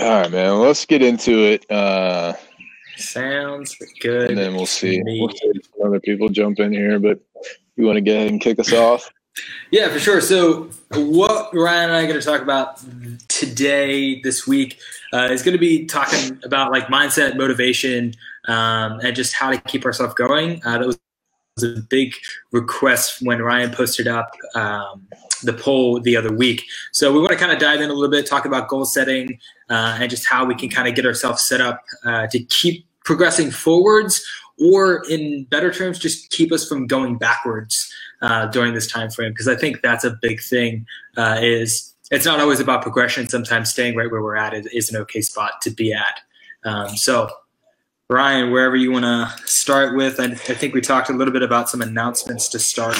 All right, man. Let's get into it. Uh, Sounds good. And then we'll see. We'll see other people jump in here, but you want to go ahead and kick us off? Yeah, for sure. So, what Ryan and I are going to talk about today, this week, uh, is going to be talking about like mindset, motivation, um, and just how to keep ourselves going. Uh, that was a big request when Ryan posted up um, the poll the other week. So, we want to kind of dive in a little bit, talk about goal setting, uh, and just how we can kind of get ourselves set up uh, to keep progressing forwards, or in better terms, just keep us from going backwards uh, during this time frame. Because I think that's a big thing. Uh, is it's not always about progression. Sometimes staying right where we're at is, is an okay spot to be at. Um, so, Ryan, wherever you want to start with, I, I think we talked a little bit about some announcements to start.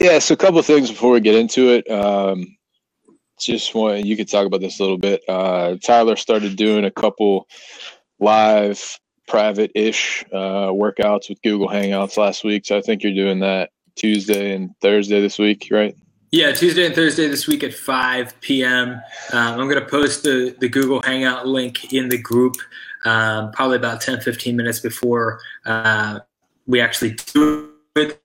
Yeah, so a couple of things before we get into it. Um, just want you could talk about this a little bit. Uh, Tyler started doing a couple live private-ish uh, workouts with Google Hangouts last week. So I think you're doing that Tuesday and Thursday this week, right? Yeah, Tuesday and Thursday this week at 5 p.m. Um, I'm going to post the, the Google Hangout link in the group um, probably about 10, 15 minutes before uh, we actually do it.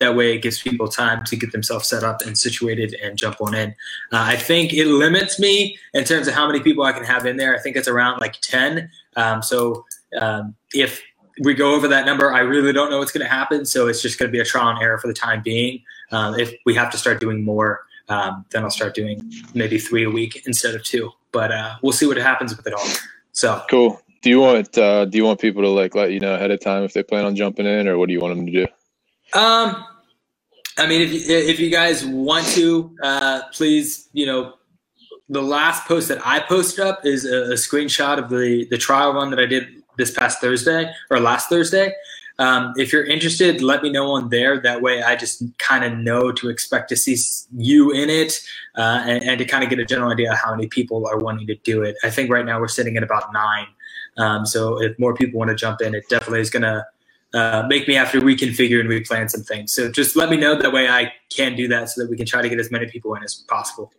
That way, it gives people time to get themselves set up and situated and jump on in. Uh, I think it limits me in terms of how many people I can have in there. I think it's around like 10. Um, so um, if we go over that number, I really don't know what's going to happen. So it's just going to be a trial and error for the time being. Um, if we have to start doing more, um, then I'll start doing maybe three a week instead of two. But uh, we'll see what happens with it all. So cool. Do you want uh, Do you want people to like let you know ahead of time if they plan on jumping in, or what do you want them to do? Um, I mean, if you, if you guys want to, uh, please, you know, the last post that I posted up is a, a, screenshot of the the trial run that I did this past Thursday or last Thursday. Um, if you're interested, let me know on there. That way, I just kind of know to expect to see you in it uh, and, and, to kind of get a general idea of how many people are wanting to do it. I think right now we're sitting at about nine. Um, so if more people want to jump in, it definitely is going to uh, make me have to reconfigure and replan some things. So just let me know. That way I can do that so that we can try to get as many people in as possible.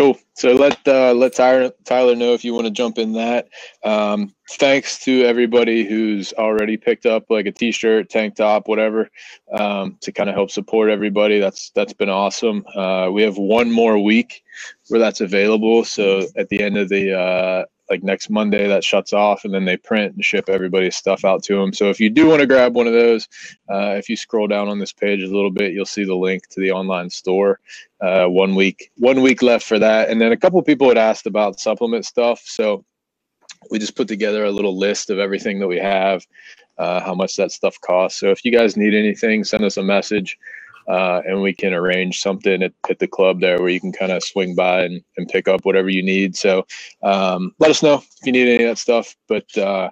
Cool. So let uh, let Tyler, Tyler know if you want to jump in that. Um, thanks to everybody who's already picked up like a T-shirt, tank top, whatever, um, to kind of help support everybody. That's that's been awesome. Uh, we have one more week where that's available. So at the end of the uh, like next Monday that shuts off, and then they print and ship everybody's stuff out to them. So if you do want to grab one of those, uh, if you scroll down on this page a little bit, you'll see the link to the online store. Uh, one week, one week left for that, and then a couple people had asked about supplement stuff, so we just put together a little list of everything that we have, uh, how much that stuff costs. So if you guys need anything, send us a message uh, and we can arrange something at, at the club there where you can kind of swing by and, and pick up whatever you need. So um, let us know if you need any of that stuff. But uh,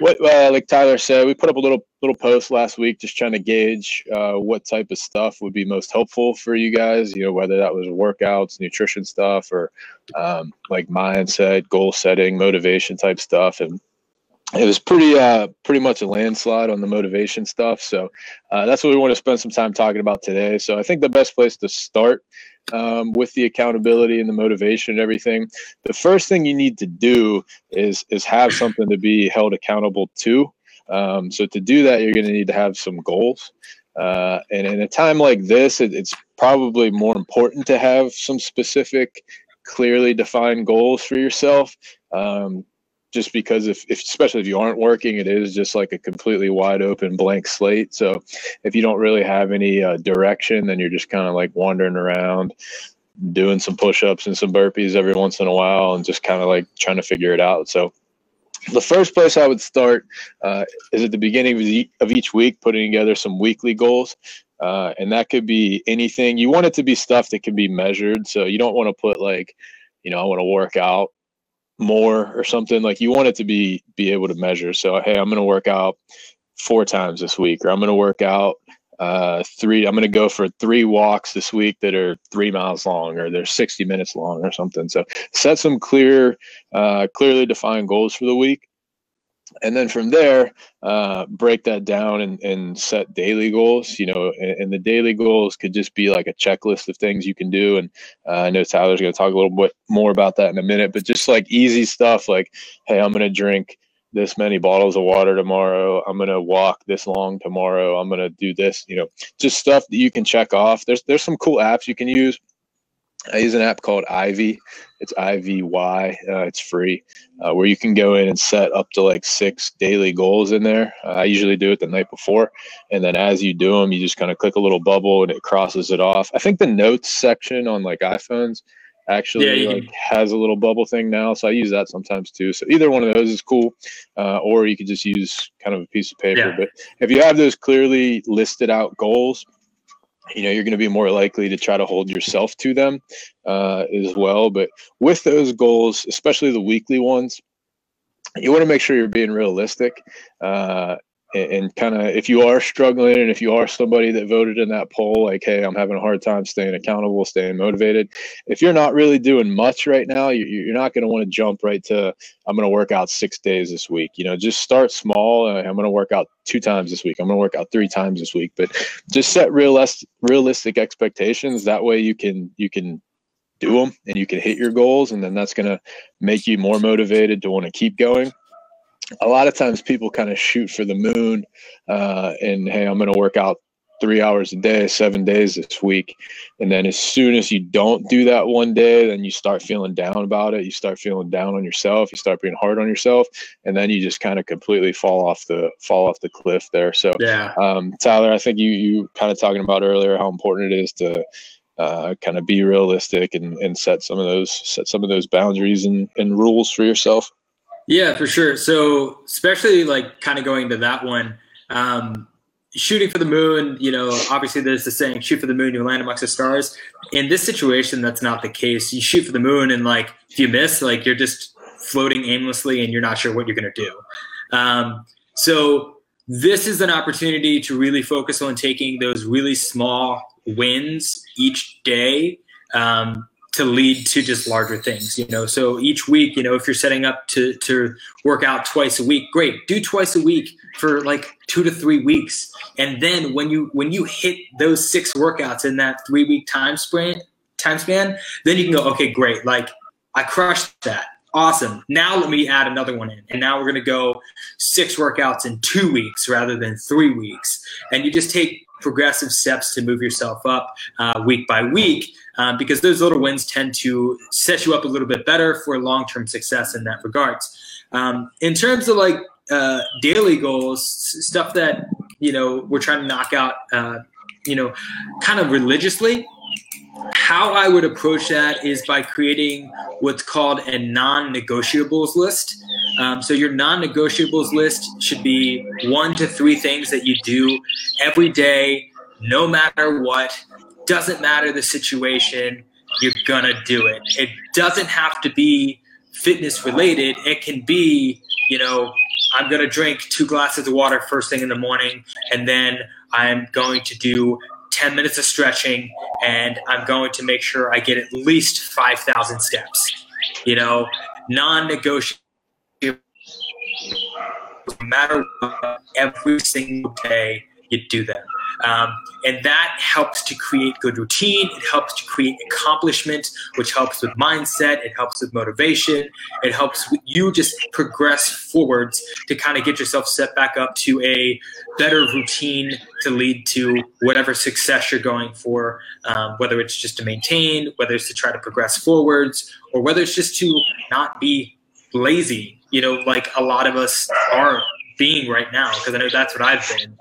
what, uh, like Tyler said, we put up a little little post last week just trying to gauge uh, what type of stuff would be most helpful for you guys. You know, whether that was workouts, nutrition stuff, or um, like mindset, goal setting, motivation type stuff, and it was pretty uh pretty much a landslide on the motivation stuff. So uh, that's what we want to spend some time talking about today. So i think the best place to start um, with the accountability and the motivation and everything the first thing you need to do is is have something to be held accountable to. Um, so to do that you're going to need to have some goals. Uh, and in a time like this it, it's probably more important to have some specific clearly defined goals for yourself. Um, just because if, if especially if you aren't working it is just like a completely wide open blank slate so if you don't really have any uh, direction then you're just kind of like wandering around doing some push-ups and some burpees every once in a while and just kind of like trying to figure it out so the first place I would start uh, is at the beginning of each week, putting together some weekly goals. Uh, and that could be anything. You want it to be stuff that can be measured. So you don't want to put like, you know, I want to work out more or something. Like you want it to be be able to measure. So hey i'm going to work out four times this week or i'm going to work out uh, three i'm going to go for three walks this week that are three miles long or they're 60 minutes long or something. So set some clear uh, clearly defined goals for the week and then from there uh, break that down and, and set daily goals you know and, and, the daily goals could just be like a checklist of things you can do. And uh, i know tyler's going to talk a little bit more about that in a minute but just like easy stuff like hey i'm going to drink this many bottles of water tomorrow. I'm going to walk this long tomorrow. I'm going to do this you know just stuff that you can check off. There's there's some cool apps you can use I use an app called Ivy. It's IVY. Uh, it's free, uh, where you can go in and set up to like six daily goals in there. Uh, I usually do it the night before, and then as you do them, you just kind of click a little bubble and it crosses it off. I think the notes section on like iPhones actually yeah, like can... has a little bubble thing now, so I use that sometimes too. So either one of those is cool, uh, or you could just use kind of a piece of paper. Yeah. But if you have those clearly listed out goals you know you're going to be more likely to try to hold yourself to them uh, as well. But with those goals especially the weekly ones you want to make sure you're being realistic uh, and, and kind of if you are struggling and if you are somebody that voted in that poll like hey i'm having a hard time staying accountable staying motivated. If you're not really doing much right now you, you're not going to want to jump right to i'm going to work out six days this week. You know just start small uh, i'm going to work out two times this week. I'm going to work out three times this week. But just set realistic realistic expectations. That way you can you can do them and you can hit your goals and then that's going to make you more motivated to want to keep going a lot of times people kind of shoot for the moon uh, and hey i'm going to work out three hours a day seven days this week. And then as soon as you don't do that one day then you start feeling down about it. You start feeling down on yourself. You start being hard on yourself. And then you just kind of completely fall off the fall off the cliff there. So yeah. um, tyler i think you you kind of talking about earlier how important it is to uh, kind of be realistic and, and set some of those set some of those boundaries and, and rules for yourself yeah, for sure. So, especially like kind of going to that one, um, shooting for the moon, you know, obviously there's the saying, shoot for the moon, you land amongst the stars. In this situation, that's not the case. You shoot for the moon, and like, if you miss, like, you're just floating aimlessly and you're not sure what you're to do. Um, so, this is an opportunity to really focus on taking those really small wins each day. Um, to lead to just larger things you know? So each week you know if you're setting up to to work out twice a week great. Do twice a week for like two to three weeks. And then when you when you hit those six workouts in that three week time span time span then you can go okay great. Like i crushed that. Awesome. Now let me add another one in. And now we're going to go six workouts in two weeks rather than three weeks. And you just take progressive steps to move yourself up uh, week by week um, because those little wins tend to set you up a little bit better for long-term success in that regards. Um, in terms of like uh, daily goals, stuff that you know we're trying to knock out, uh, you know, kind of religiously. How I would approach that is by creating what's called a non-negotiables list. Um, so your non-negotiables list should be one to three things that you do every day, no matter what, doesn't matter the situation, you're gonna do it. It doesn't have to be fitness related. It can be, you know, I'm gonna drink two glasses of water first thing in the morning, and then I'm going to do 10 minutes of stretching, and I'm going to make sure I get at least 5,000 steps. You know, non negotiable, no matter what, every single day you do them. Um, and that helps to create good routine. It helps to create accomplishment, which helps with mindset. It helps with motivation. It helps you just progress forwards to kind of get yourself set back up to a better routine to lead to whatever success you're going for, um, whether it's just to maintain, whether it's to try to progress forwards, or whether it's just to not be lazy, you know, like a lot of us are being right now because I know that's what I've been.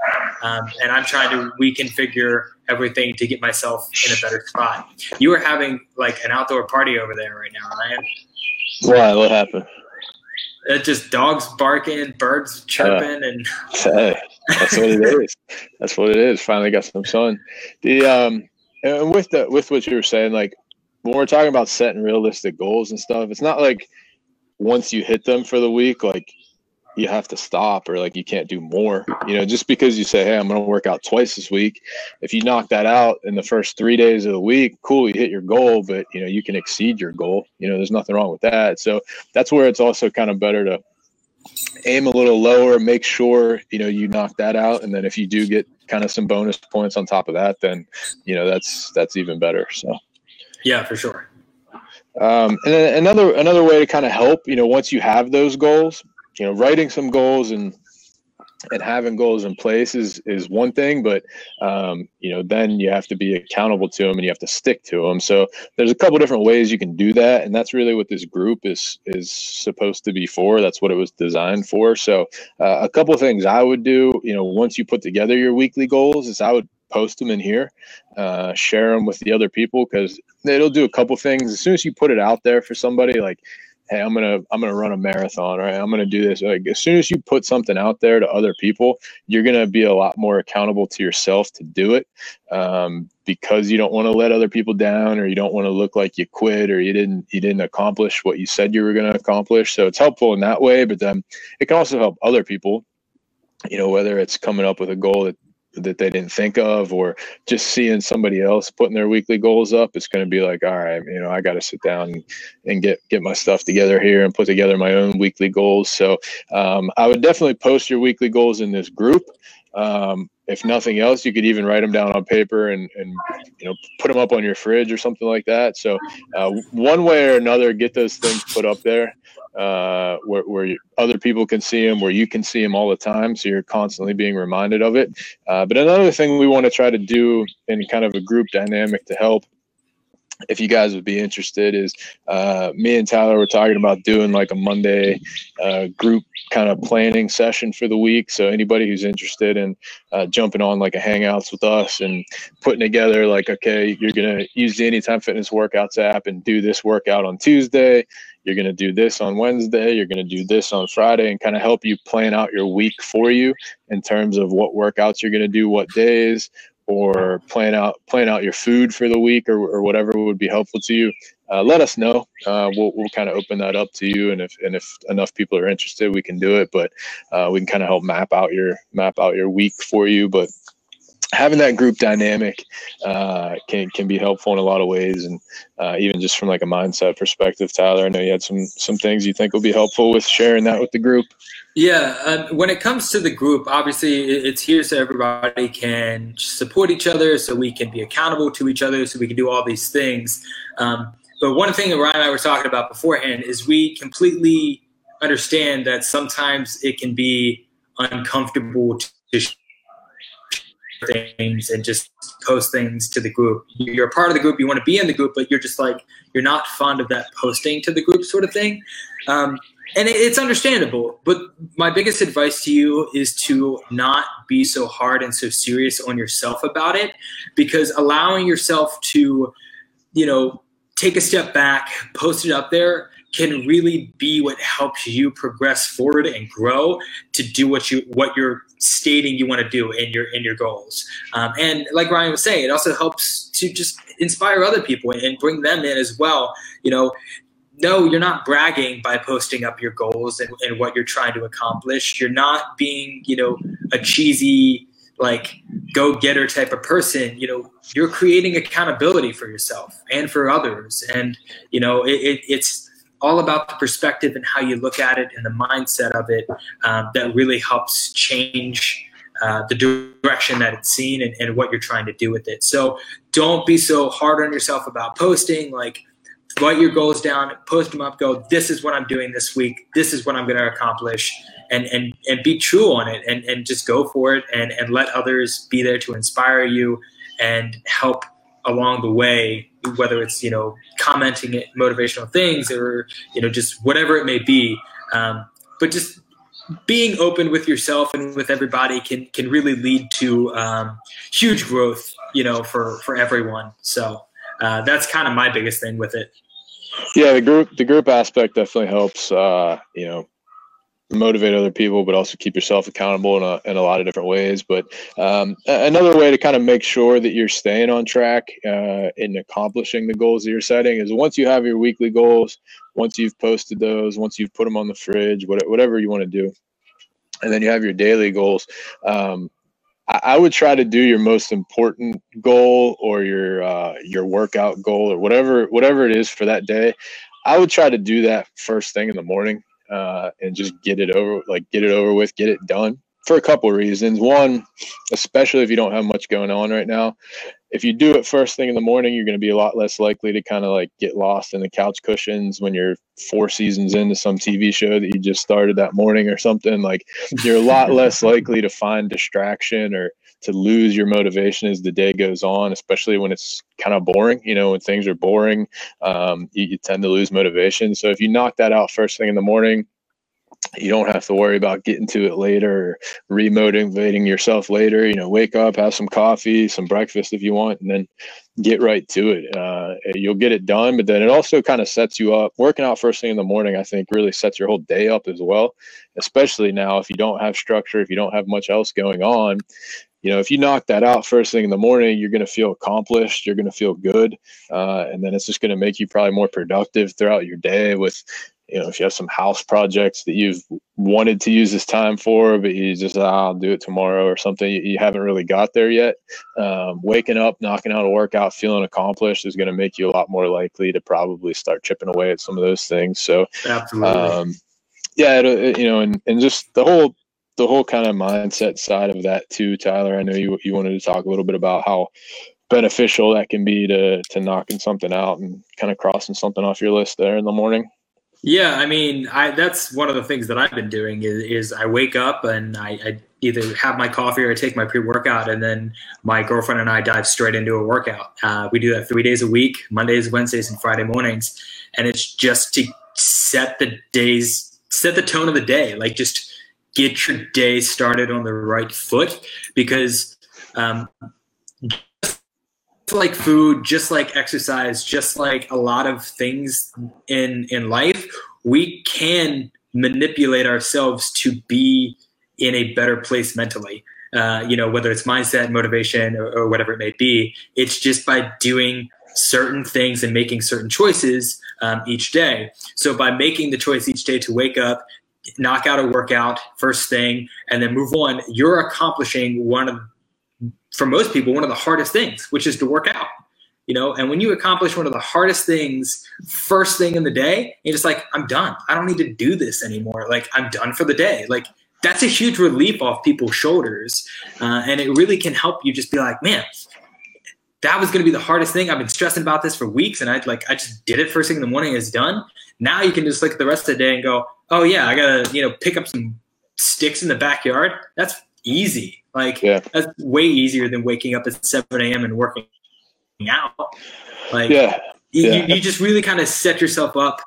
Um, and I'm trying to reconfigure everything to get myself in a better spot. You are having like an outdoor party over there right now, Ryan. Why? What happened? It's just dogs barking, birds chirping, uh, and hey, that's what it is. That's what it is. Finally got some sun. The um, and with the with what you were saying, like when we're talking about setting realistic goals and stuff, it's not like once you hit them for the week, like you have to stop or like you can't do more. You know, just because you say, Hey, I'm going to work out twice this week. If you knock that out in the first three days of the week, cool, you hit your goal, but you know, you can exceed your goal. You know, there's nothing wrong with that. So that's where it's also kind of better to aim a little lower, make sure you know you knock that out, and then if you do get kind of some bonus points on top of that, then you know that's that's even better. So yeah, for sure. Um, and then another another way to kind of help, you know, once you have those goals, you know, writing some goals and and having goals in place is is one thing, but um, you know then you have to be accountable to them and you have to stick to them. So there's a couple different ways you can do that, and that's really what this group is is supposed to be for. That's what it was designed for. So uh, a couple things I would do, you know, once you put together your weekly goals, is I would post them in here, uh, share them with the other people because it'll do a couple things. As soon as you put it out there for somebody, like hey i'm gonna i'm gonna run a marathon right? I'm gonna do this. Like as soon as you put something out there to other people you're gonna be a lot more accountable to yourself to do it um, because you don't want to let other people down or you don't want to look like you quit or you didn't you didn't accomplish what you said you were going to accomplish. So it's helpful in that way but then it can also help other people you know whether it's coming up with a goal that that they didn't think of or just seeing somebody else putting their weekly goals up it's going to be like all right you know i got to sit down and, get get my stuff together here and put together my own weekly goals. So um, i would definitely post your weekly goals in this group. Um, if nothing else you could even write them down on paper and, and you know put them up on your fridge or something like that. So uh, one way or another get those things put up there uh, where, where other people can see them, where you can see them all the time. So you're constantly being reminded of it. Uh, but another thing we want to try to do in kind of a group dynamic to help if you guys would be interested is uh, me and tyler were talking about doing like a monday uh, group kind of planning session for the week so anybody who's interested in uh, jumping on like a hangouts with us and putting together like okay you're going to use the anytime fitness workouts app and do this workout on tuesday you're going to do this on Wednesday, you're going to do this on Friday, and kind of help you plan out your week for you in terms of what workouts you're going to do, what days, or plan out plan out your food for the week or, or whatever would be helpful to you. Uh, let us know. Uh, we'll, we'll kind of open that up to you, and if and if enough people are interested, we can do it. But uh, we can kind of help map out your map out your week for you. But having that group dynamic uh, can can be helpful in a lot of ways, and uh, even just from like a mindset perspective. Tyler, I know you had some some things you think will be helpful with sharing that with the group. Yeah, um, when it comes to the group, obviously it's here so everybody can support each other, so we can be accountable to each other, so we can do all these things. Um, but one thing that Ryan and I were talking about beforehand is we completely understand that sometimes it can be uncomfortable to things and just post things to the group. You're a part of the group, you want to be in the group, but you're just like you're not fond of that posting to the group sort of thing. Um, and it's understandable. But my biggest advice to you is to not be so hard and so serious on yourself about it, because allowing yourself to, you know, take a step back, post it up there can really be what helps you progress forward and grow to do what you what you're stating you want to do in your in your goals. Um, and like Ryan was saying, it also helps to just inspire other people and bring them in as well. You know, no, you're not bragging by posting up your goals and, and what you're trying to accomplish. You're not being, you know, a cheesy like go getter type of person you know you're creating accountability for yourself and for others and you know it, it, it's all about the perspective and how you look at it and the mindset of it um, that really helps change uh, the direction that it's seen and, and, what you're trying to do with it. So don't be so hard on yourself about posting. Like, write your goals down, post them up, go, this is what I'm doing this week. This is what I'm going to accomplish. And, and, and be true on it and, and just go for it and, and let others be there to inspire you and help along the way whether it's you know commenting it motivational things or you know just whatever it may be. Um, but just being open with yourself and with everybody can can really lead to um, huge growth you know for for everyone. So uh, that's kind of my biggest thing with it. Yeah the group the group aspect definitely helps uh, you know motivate other people, but also keep yourself accountable in a, in a lot of different ways. But um, another way to kind of make sure that you're staying on track uh, in accomplishing the goals that you're setting is once you have your weekly goals, once you've posted those, once you've put them on the fridge, whatever you want to do, and then you have your daily goals. Um, I would try to do your most important goal or your uh, your workout goal or whatever whatever it is for that day. I would try to do that first thing in the morning uh, and just get it over, like get it over with, get it done for a couple of reasons. One, especially if you don't have much going on right now, if you do it first thing in the morning, you're going to be a lot less likely to kind of like get lost in the couch cushions when you're four seasons into some TV show that you just started that morning or something. Like you're a lot less likely to find distraction or to lose your motivation as the day goes on, especially when it's kind of boring. You know, when things are boring, um, you, you tend to lose motivation. So if you knock that out first thing in the morning, you don't have to worry about getting to it later or remotivating yourself later. You know, wake up, have some coffee, some breakfast if you want, and then get right to it. Uh, you'll get it done, but then it also kind of sets you up. Working out first thing in the morning, I think, really sets your whole day up as well, especially now if you don't have structure, if you don't have much else going on. You know, if you knock that out first thing in the morning, you're going to feel accomplished. You're going to feel good. Uh, and then it's just going to make you probably more productive throughout your day with you know, if you have some house projects that you've wanted to use this time for, but you just, ah, I'll do it tomorrow or something, you, you haven't really got there yet. Um, waking up, knocking out a workout, feeling accomplished is going to make you a lot more likely to probably start chipping away at some of those things. So, absolutely. Um, yeah, it, it, you know, and, and just the whole, the whole kind of mindset side of that too, Tyler. I know you, you wanted to talk a little bit about how beneficial that can be to, to knocking something out and kind of crossing something off your list there in the morning. Yeah, I mean, I, that's one of the things that I've been doing is, is I wake up and I, I, either have my coffee or I take my pre-workout, and then my girlfriend and I dive straight into a workout. Uh, we do that three days a week, Mondays, Wednesdays, and Friday mornings, and it's just to set the days, set the tone of the day, like just get your day started on the right foot, because um, like food, just like exercise, just like a lot of things in in life, we can manipulate ourselves to be in a better place mentally. Uh, you know, whether it's mindset, motivation, or, or, whatever it may be, it's just by doing certain things and making certain choices um, each day. So by making the choice each day to wake up, knock out a workout first thing, and then move on, you're accomplishing one of for most people one of the hardest things, which is to work out. You know, and when you accomplish one of the hardest things first thing in the day, you're just like, I'm done. I don't need to do this anymore. Like I'm done for the day. Like that's a huge relief off people's shoulders, uh, and it really can help you just be like, man, that was going to be the hardest thing. I've been stressing about this for weeks, and I like I just did it first thing in the morning. It's done. Now you can just look at the rest of the day and go, oh yeah, I gotta you know pick up some sticks in the backyard. That's easy. Like yeah. that's way easier than waking up at 7 a.m. and working out. Like yeah. You, yeah. you just really kind of set yourself up,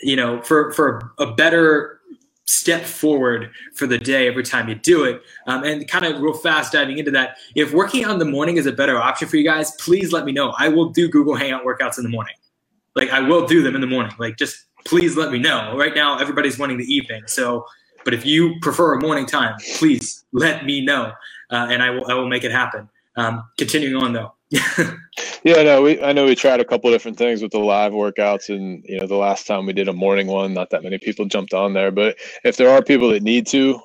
you know, for for a better step forward for the day every time you do it. Um, and kind of real fast diving into that, if working out in the morning is a better option for you guys, please let me know. I will do Google Hangout workouts in the morning. Like I will do them in the morning. Like just please let me know. Right now, everybody's wanting the evening, so but if you prefer a morning time, please let me know, uh, and I will I will make it happen. Um, continuing on though. yeah, no, we I know we tried a couple different things with the live workouts, and you know the last time we did a morning one, not that many people jumped on there. But if there are people that need to,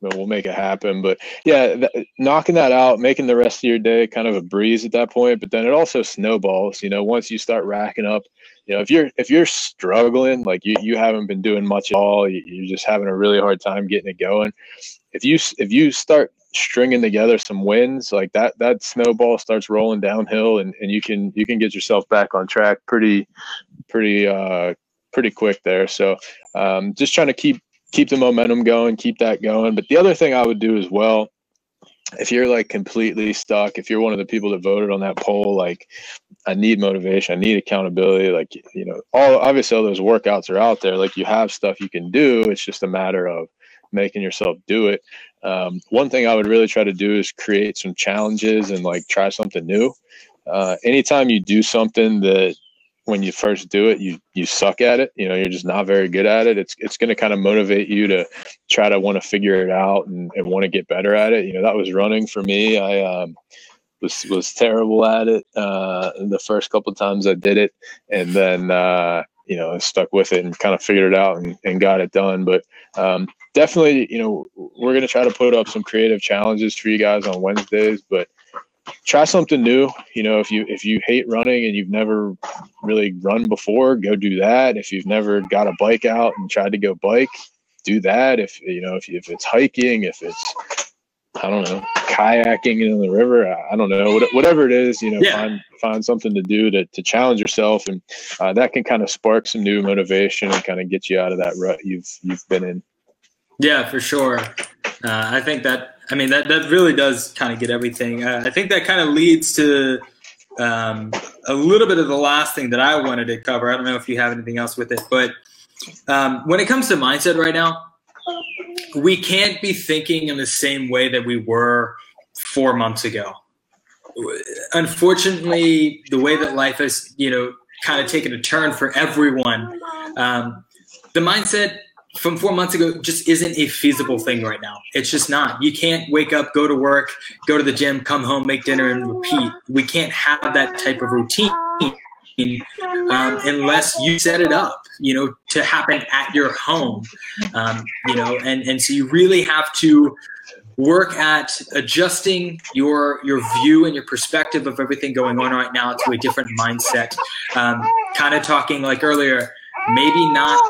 we'll make it happen. But yeah, th- knocking that out, making the rest of your day kind of a breeze at that point. But then it also snowballs. You know, once you start racking up you know if you're if you're struggling like you, you haven't been doing much at all you're just having a really hard time getting it going. If you if you start stringing together some wins like that that snowball starts rolling downhill and, and you can you can get yourself back on track pretty pretty uh pretty quick there. So um, just trying to keep keep the momentum going keep that going. But the other thing i would do as well if you're like completely stuck, if you're one of the people that voted on that poll, like I need motivation, I need accountability, like you know, all obviously all those workouts are out there. Like you have stuff you can do. It's just a matter of making yourself do it. Um, one thing I would really try to do is create some challenges and like try something new. Uh, anytime you do something that when you first do it, you you suck at it. You know, you're just not very good at it. It's it's going to kind of motivate you to try to want to figure it out and, and want to get better at it. You know, that was running for me. I um, was was terrible at it uh, the first couple times I did it, and then uh, you know stuck with it and kind of figured it out and, and got it done. But um, definitely, you know, we're going to try to put up some creative challenges for you guys on Wednesdays, but try something new. You know, if you if you hate running and you've never really run before, go do that. If you've never got a bike out and tried to go bike, do that. If you know if if it's hiking, if it's I don't know kayaking in the river, I don't know whatever it is. You know, yeah. find find something to do to to challenge yourself, and uh, that can kind of spark some new motivation and kind of get you out of that rut you've you've been in. Yeah, for sure. Uh, I think that I mean, that, that really does kind of get everything. Uh, I think that kind of leads to um, a little bit of the last thing that I wanted to cover. I don't know if you have anything else with it, but um, when it comes to mindset right now, we can't be thinking in the same way that we were four months ago. Unfortunately, the way that life has, you know, kind of taken a turn for everyone, um, the mindset from four months ago just isn't a feasible thing right now. It's just not. You can't wake up, go to work, go to the gym, come home, make dinner, and repeat. We can't have that type of routine um, unless you set it up, you know, to happen at your home, um, you know, and and so you really have to work at adjusting your your view and your perspective of everything going on right now to a different mindset. Um, kind of talking like earlier, maybe not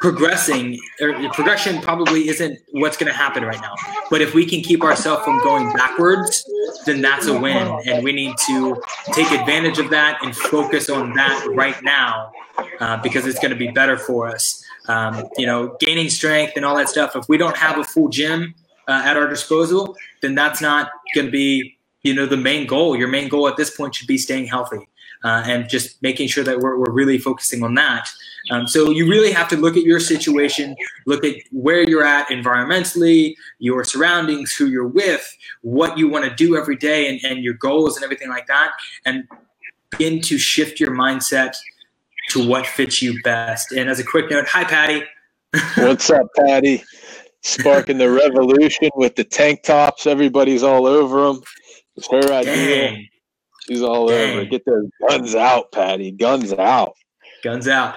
progressing or progression probably isn't what's going to happen right now. But if we can keep ourselves from going backwards then that's a win. And we need to take advantage of that and focus on that right now uh, because it's going to be better for us. Um, you know gaining strength and all that stuff if we don't have a full gym uh, at our disposal then that's not going to be you know the main goal. Your main goal at this point should be staying healthy uh, and just making sure that we're, we're really focusing on that um, so you really have to look at your situation, look at where you're at environmentally, your surroundings, who you're with, what you want to do every day, and, and your goals and everything like that, and begin to shift your mindset to what fits you best. And as a quick note, hi Patty. What's up, Patty? Sparking the revolution with the tank tops. Everybody's all over them. It's her idea. Dang. She's all Dang. over. Get those guns out, Patty. Guns out. Guns out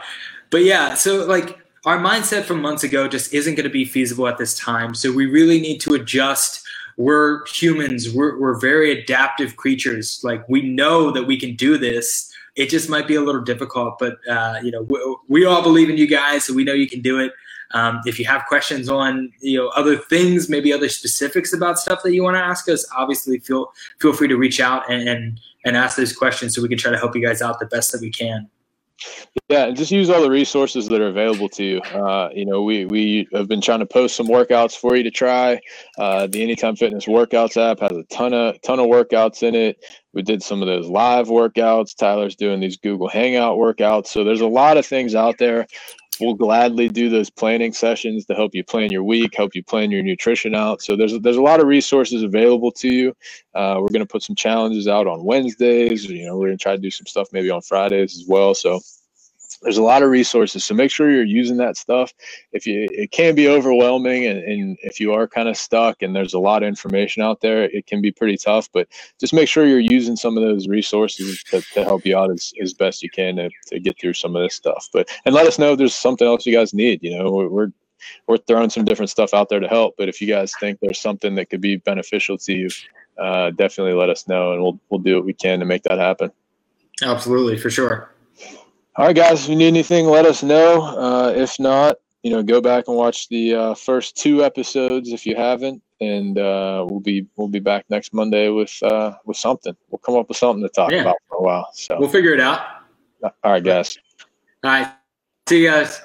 but yeah, so like our mindset from months ago just isn't going to be feasible at this time. So we really need to adjust. We're humans. We're, we're very adaptive creatures. Like we know that we can do this. It just might be a little difficult, but uh, you know, we, we, all believe in you guys, so we know you can do it. Um, if you have questions on you know other things, maybe other specifics about stuff that you want to ask us, obviously feel feel free to reach out and, and and ask those questions so we can try to help you guys out the best that we can. Yeah, and just use all the resources that are available to you. Uh, you know, we we have been trying to post some workouts for you to try. Uh, the Anytime Fitness Workouts app has a ton of ton of workouts in it. We did some of those live workouts. Tyler's doing these Google Hangout workouts. So there's a lot of things out there. We'll gladly do those planning sessions to help you plan your week, help you plan your nutrition out. So there's there's a lot of resources available to you. Uh, we're going to put some challenges out on Wednesdays. You know, we're going to try to do some stuff maybe on Fridays as well. So there's a lot of resources. So make sure you're using that stuff. If you it can be overwhelming and, and, if you are kind of stuck and there's a lot of information out there it can be pretty tough but just make sure you're using some of those resources to, to help you out as, as best you can to, to get through some of this stuff. But and let us know if there's something else you guys need you know we're we're throwing some different stuff out there to help but if you guys think there's something that could be beneficial to you uh, definitely let us know and we'll we'll do what we can to make that happen. Absolutely for sure all right, guys. If you need anything, let us know. Uh, if not, you know, go back and watch the uh, first two episodes if you haven't, and uh, we'll be we'll be back next Monday with uh, with something. We'll come up with something to talk yeah. about for a while. So we'll figure it out. All right, guys. All right. See you guys.